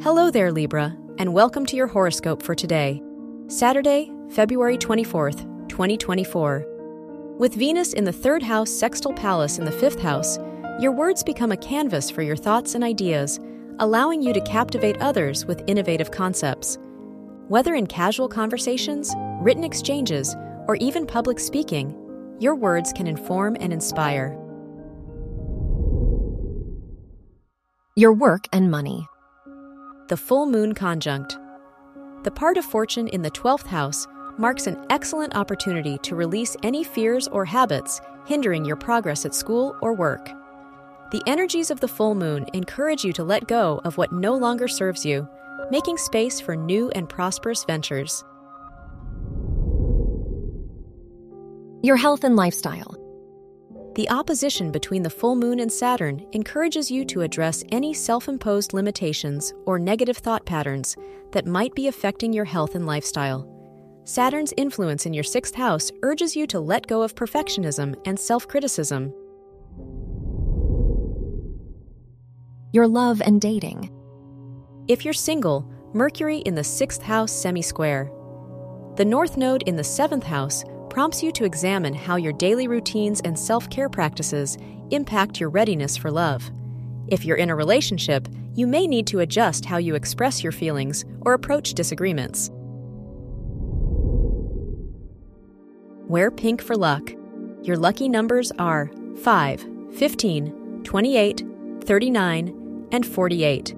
Hello there, Libra, and welcome to your horoscope for today, Saturday, February 24th, 2024. With Venus in the third house sextile Pallas in the fifth house, your words become a canvas for your thoughts and ideas, allowing you to captivate others with innovative concepts. Whether in casual conversations, written exchanges, or even public speaking, your words can inform and inspire. Your work and money. The full moon conjunct. The part of fortune in the 12th house marks an excellent opportunity to release any fears or habits hindering your progress at school or work. The energies of the full moon encourage you to let go of what no longer serves you, making space for new and prosperous ventures. Your health and lifestyle. The opposition between the full moon and Saturn encourages you to address any self imposed limitations or negative thought patterns that might be affecting your health and lifestyle. Saturn's influence in your sixth house urges you to let go of perfectionism and self criticism. Your love and dating. If you're single, Mercury in the sixth house semi square. The North Node in the seventh house prompts you to examine how your daily routines and self care practices impact your readiness for love. If you're in a relationship, you may need to adjust how you express your feelings or approach disagreements. Wear pink for luck. Your lucky numbers are 5, 15, 28, 39, and 48.